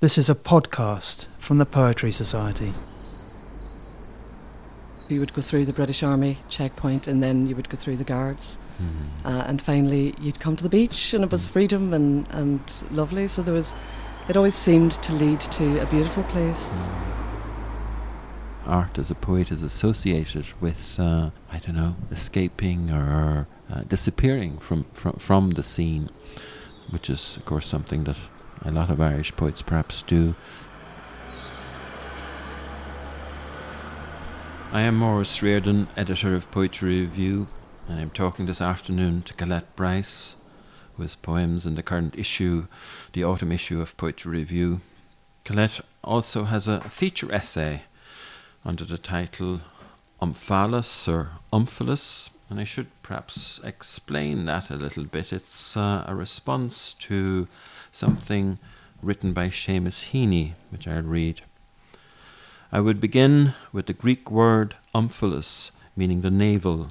This is a podcast from the Poetry Society. You would go through the British Army checkpoint and then you would go through the guards. Mm. Uh, and finally, you'd come to the beach and it was freedom and, and lovely. So there was, it always seemed to lead to a beautiful place. Art as a poet is associated with, uh, I don't know, escaping or uh, disappearing from, from, from the scene, which is, of course, something that a lot of Irish poets perhaps do. I am Maurice Riordan, editor of Poetry Review, and I'm talking this afternoon to Colette Bryce, who has poems in the current issue, the autumn issue of Poetry Review. Colette also has a feature essay under the title Omphalos or Omphilus, and I should perhaps explain that a little bit. It's uh, a response to something written by Seamus Heaney, which I'll read. I would begin with the Greek word omphalos, meaning the navel,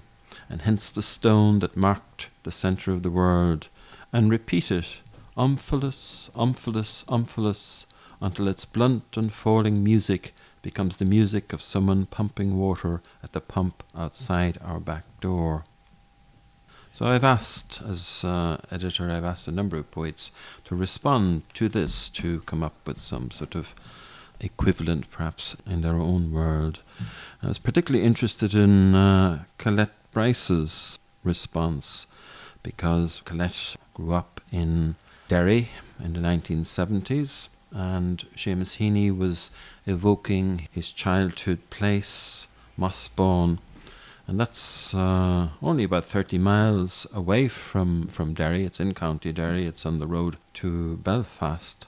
and hence the stone that marked the centre of the world, and repeat it, omphalos, omphalos, omphalos, until its blunt and falling music becomes the music of someone pumping water at the pump outside our back door. So I've asked, as uh, editor, I've asked a number of poets to respond to this, to come up with some sort of equivalent, perhaps, in their own world. I was particularly interested in uh, Colette Bryce's response because Colette grew up in Derry in the 1970s, and Seamus Heaney was evoking his childhood place, Mossbawn, and that's uh, only about 30 miles away from, from Derry. It's in County Derry, it's on the road to Belfast.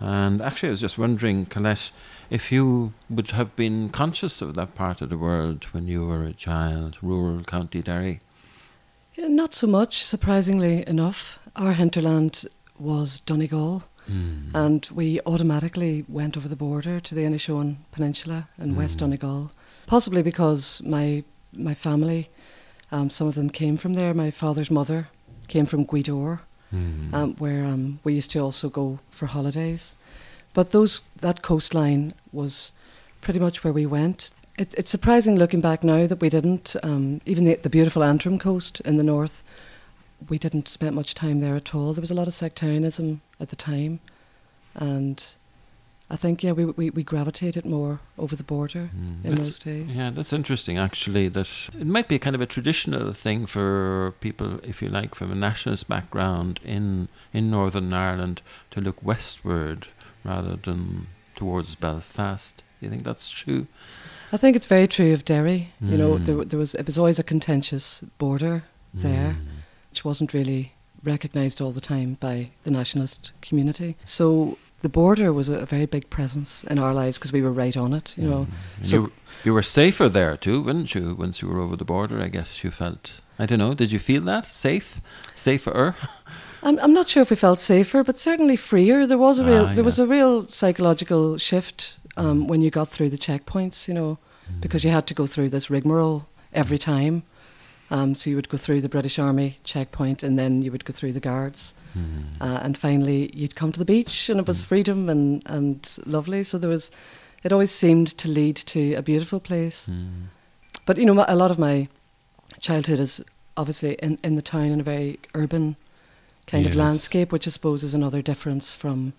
And actually, I was just wondering, Colette, if you would have been conscious of that part of the world when you were a child, rural County Derry. Yeah, not so much, surprisingly enough. Our hinterland was Donegal, Mm. and we automatically went over the border to the Inishowen Peninsula in West Mm. Donegal, possibly because my my family, um, some of them came from there. My father's mother came from Gweedore, Mm. um, where um, we used to also go for holidays. But those that coastline was pretty much where we went. It, it's surprising looking back now that we didn't. Um, even the, the beautiful Antrim coast in the north, we didn't spend much time there at all. There was a lot of sectarianism at the time, and I think yeah we we, we gravitated more over the border Mm. in That's- those days. Yeah, that's interesting actually. That it might be a kind of a traditional thing for people, if you like, from a nationalist background in in Northern Ireland to look westward rather than towards Belfast. Do You think that's true? I think it's very true of Derry. You know, Mm. there, there was it was always a contentious border there. Mm. which wasn't really recognised all the time by the nationalist community. So the border was a, a very big presence in our lives because we were right on it, you know. Mm. And So- you you were safer there too, weren't you? Once you were over the border, I guess you felt. I don't know. Did you feel that safe, safer? I'm, I'm not sure if we felt safer, but certainly freer. There was a real Ah, there was a real psychological shift um, when you got through the checkpoints, you know, because you had to go through this rigmarole every time. Um, so you would go through the British Army checkpoint, and then you would go through the guards. Mm. uh, and finally you'd come to the beach and it was freedom and, and lovely so there was it always seemed to lead to a beautiful place Mm. but you know a lot of my childhood is obviously in, in the town in a very urban kind of landscape which I suppose is another difference from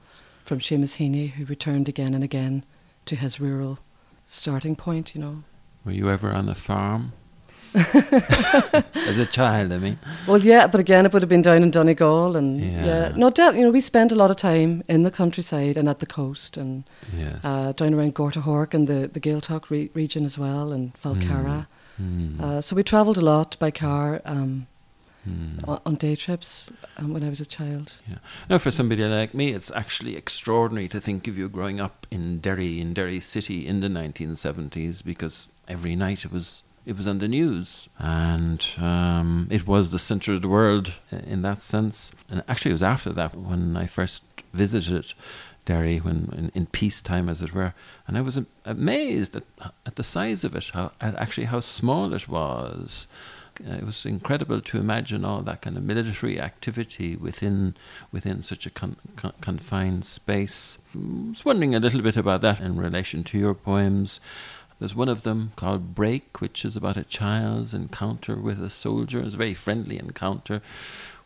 from Seamus Heaney who returned again and again to his rural starting point you know Were you ever on a farm? As a child, I mean. well yeah but again it would have been down in Donegal and Yeah. yeah, no doubt you know we spent a lot of time in the countryside and at the coast and Yes. uh, down around Gortahork and the, the Gaeltacht re- region as well, and Falcarragh. Mm. Uh, so we travelled a lot by car um, Mm. on, on day trips um, when I was a child. Yeah. Now, for somebody like me, it's actually extraordinary to think of you growing up in Derry, in Derry City, in the 1970s, because every night it was it was on the news, and um, it was the centre of the world in that sense. And actually, it was after that when I first visited Derry, when in, in peacetime, as it were, and I was amazed at at the size of it, how at actually how small it was. uh, it was incredible to imagine all that kind of military activity within within such a con- con- confined space. I was wondering a little bit about that in relation to your poems. There's one of them called Break, which is about a child's encounter with a soldier. It's a very friendly encounter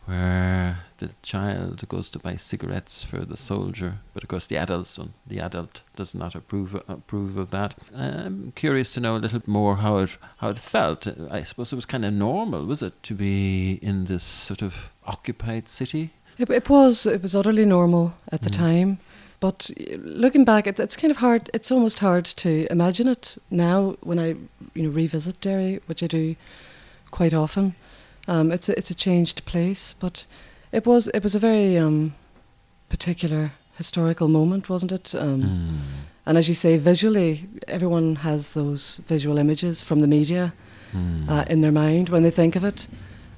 where the child goes to buy cigarettes for the soldier, but of course the adults the adult does not approve approve of that. I'm curious to know a little more how it how it felt. I suppose it was kind of normal, was it, to be in this sort of occupied city? It, it was. It was utterly normal at the mm. time. But looking back, it, it's kind of hard. It's almost hard to imagine it now when I, you know, revisit Derry, which I do quite often. Um, it's a, it's a changed place, but it was it was a very um, particular historical moment, wasn't it? Um, mm. And as you say, visually, everyone has those visual images from the media mm. uh, in their mind when they think of it.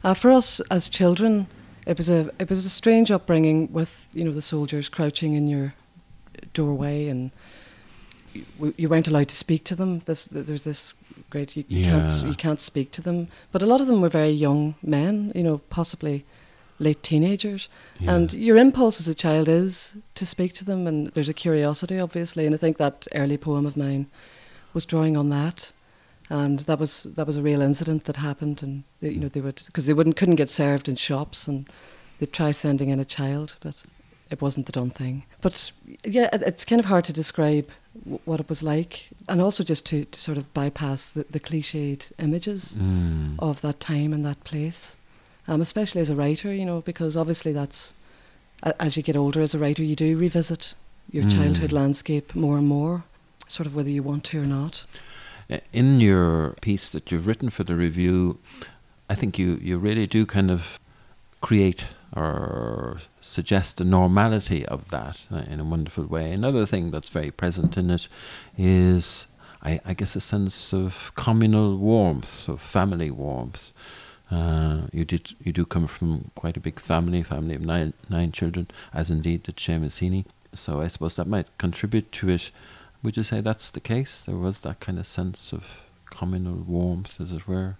Uh, for us as children, it was a it was a strange upbringing with you know the soldiers crouching in your doorway and you, you weren't allowed to speak to them. This, there's this great. You, you yeah. can't you can't speak to them. But a lot of them were very young men. You know, possibly late teenagers. Yeah. And your impulse as a child is to speak to them, and there's a curiosity, obviously. And I think that early poem of mine was drawing on that. And that was that was a real incident that happened, and they, you know they would because they wouldn't couldn't get served in shops, and they'd try sending in a child, but it wasn't the done thing. But yeah, it's kind of hard to describe what it was like, and also just to, to sort of bypass the, the cliched images mm. of that time and that place, um, especially as a writer, you know, because obviously that's as you get older as a writer, you do revisit your mm. childhood landscape more and more, sort of whether you want to or not. In your piece that you've written for the review, I think you, you really do kind of create or suggest the normality of that uh, in a wonderful way. Another thing that's very present in it is, I, I guess, a sense of communal warmth, of family warmth. Uh, you did you do come from quite a big family, family of nine nine children, as indeed did Seamus. So I suppose that might contribute to it. Would you say that's the case? There was that kind of sense of communal warmth, as it were.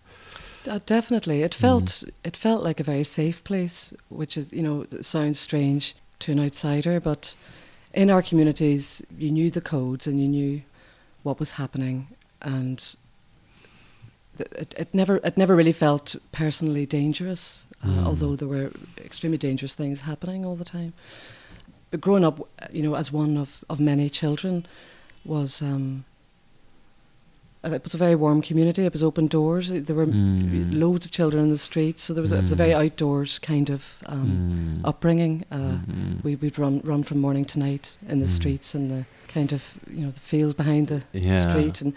Uh, definitely, it felt mm. it felt like a very safe place, which is you know sounds strange to an outsider, but in our communities, you knew the codes and you knew what was happening, and it, it never it never really felt personally dangerous, uh, mm. although there were extremely dangerous things happening all the time. But growing up, you know, as one of, of many children, was um, it was a very warm community. It was open doors. There were mm. loads of children in the streets, so there was, mm. a, it was a very hmm. outdoors kind of um, mm. upbringing. Uh, mm-hmm. we, would run run from morning to night in the hmm. streets and the kind of you know the field behind the yeah. street and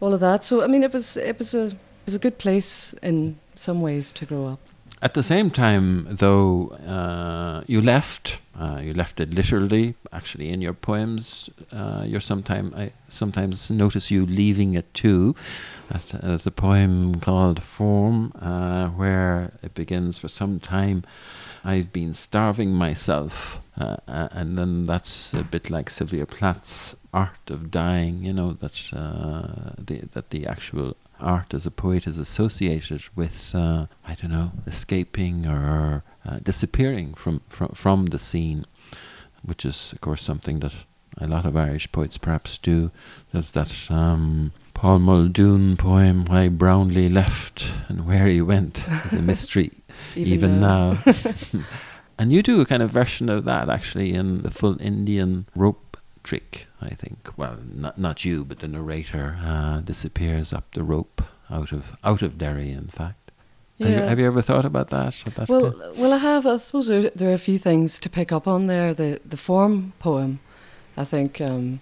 all of that. So I mean, it was it was a it was a good place in some ways to grow up. At the same time, though, uh, you left. Uh, you left it literally. Actually, in your poems, uh, you're sometime I sometimes notice you leaving it too. There's a poem called "Form," uh, where it begins. For some time, I've been starving myself, uh, uh, and then that's a bit like Sylvia Plath's art of dying. You know that the that the actual art as a poet is associated with, uh, I don't know, escaping or uh, disappearing from, from, from the scene, which is, of course, something that a lot of Irish poets perhaps do. There's that um, Paul Muldoon poem, Why Brownlee Left and Where He Went. is a mystery even, even now. and you do a kind of version of that actually in the full Indian rope trick, I think. Well, not not you, but the narrator uh, disappears up the rope out of out of Derry. In fact, yeah. have, you, have you ever thought about that? that well, well, I have. I suppose there, there, are a few things to pick up on there. The the form poem, I think. Um,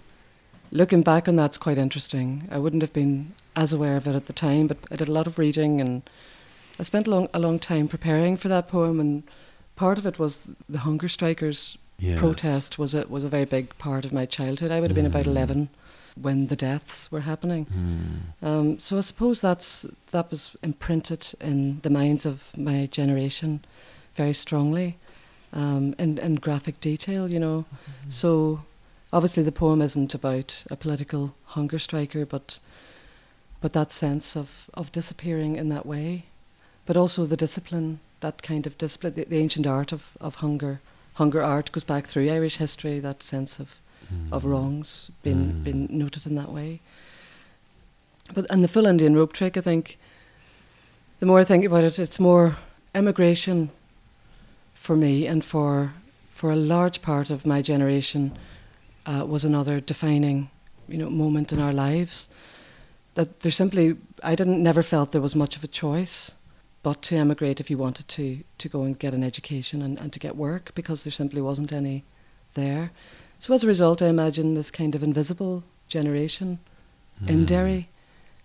looking back on that's quite interesting. I wouldn't have been as aware of it at the time, but I did a lot of reading and I spent a long a long time preparing for that poem and part of it was the hunger strikers yes. protest was a was a very big part of my childhood. I would have been about mm. eleven when the deaths were happening. Mm. Um, so I suppose that's that was imprinted in the minds of my generation very strongly, um, in, in graphic detail. You know, mm-hmm. so obviously the poem isn't about a political hunger striker, but but that sense of of disappearing in that way. but also the discipline, that kind of discipline, the, the ancient art of, of hunger. Hunger art goes back through Irish history, that sense of, mm. of wrongs being, mm. being noted in that way. But and the full Indian rope trick, I think, the more I think about it, it's more emigration for me and for for a large part of my generation uh, was another defining, you know, moment in our lives. That there simply, I didn't never felt there was much of a choice, but to emigrate if you wanted to to go and get an education and, and to get work because there simply wasn't any there. So as a result, I imagine this kind of invisible generation mm. in Derry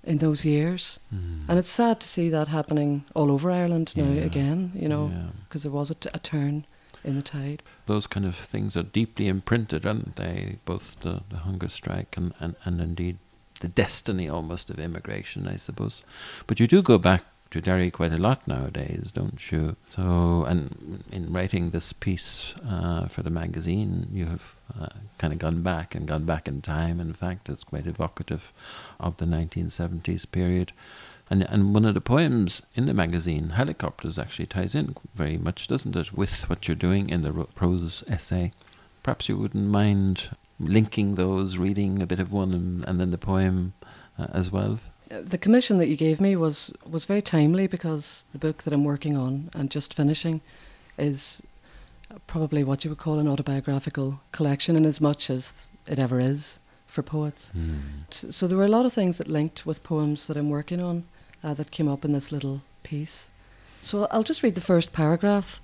in those years. Mm. And it's sad to see that happening all over Ireland now yeah. again, you know, because yeah. there was a, t- a turn in the tide. Those kind of things are deeply imprinted, aren't they? Both the, the hunger strike and, and, and indeed the destiny almost of immigration, I suppose. But you do go back to Derry quite a lot nowadays, don't you? So, and in writing this piece uh, for the magazine, you have uh, kind of gone back and gone back in time. In fact, it's quite evocative of the 1970s period. And, and one of the poems in the magazine, Helicopters, actually ties in very much, doesn't it, with what you're doing in the prose essay. Perhaps you wouldn't mind linking those, reading a bit of one and, and then the poem uh, as well the commission that you gave me was was very timely because the book that I'm working on and just finishing is probably what you would call an autobiographical collection in as much as it ever is for poets. Mm. So there were a lot of things that linked with poems that I'm working on uh, that came up in this little piece. So I'll just read the first paragraph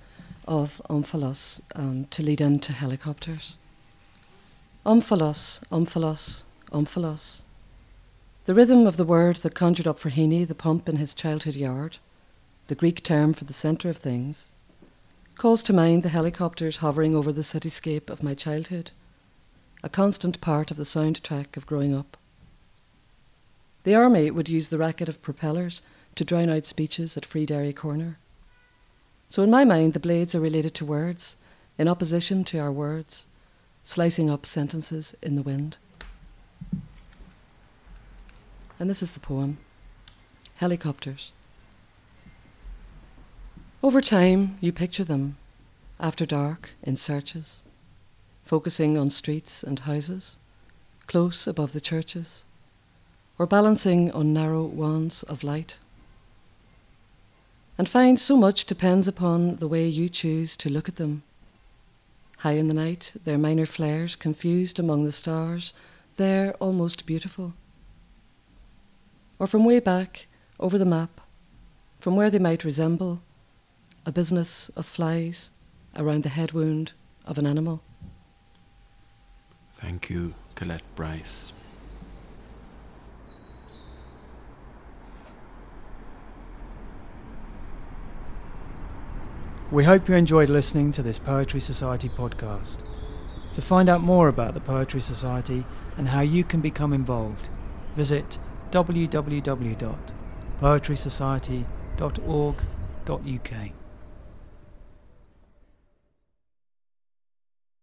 of Omphalos um, to lead into helicopters. Omphalos, Omphalos, Omphalos. The rhythm of the word that conjured up for Heaney the pump in his childhood yard, the Greek term for the centre of things, calls to mind the helicopters hovering over the cityscape of my childhood, a constant part of the soundtrack of growing up. The army would use the racket of propellers to drown out speeches at Free Derry Corner. So in my mind, the blades are related to words, in opposition to our words, slicing up sentences in the wind. And this is the poem Helicopters. Over time, you picture them, after dark, in searches, focusing on streets and houses, close above the churches, or balancing on narrow wands of light. And find so much depends upon the way you choose to look at them. High in the night, their minor flares confused among the stars, there almost beautiful or from way back over the map, from where they might resemble a business of flies around the head wound of an animal. Thank you, Colette Bryce. We hope you enjoyed listening to this Poetry Society podcast. To find out more about the Poetry Society and how you can become involved, visit www.poetrysociety.org.uk.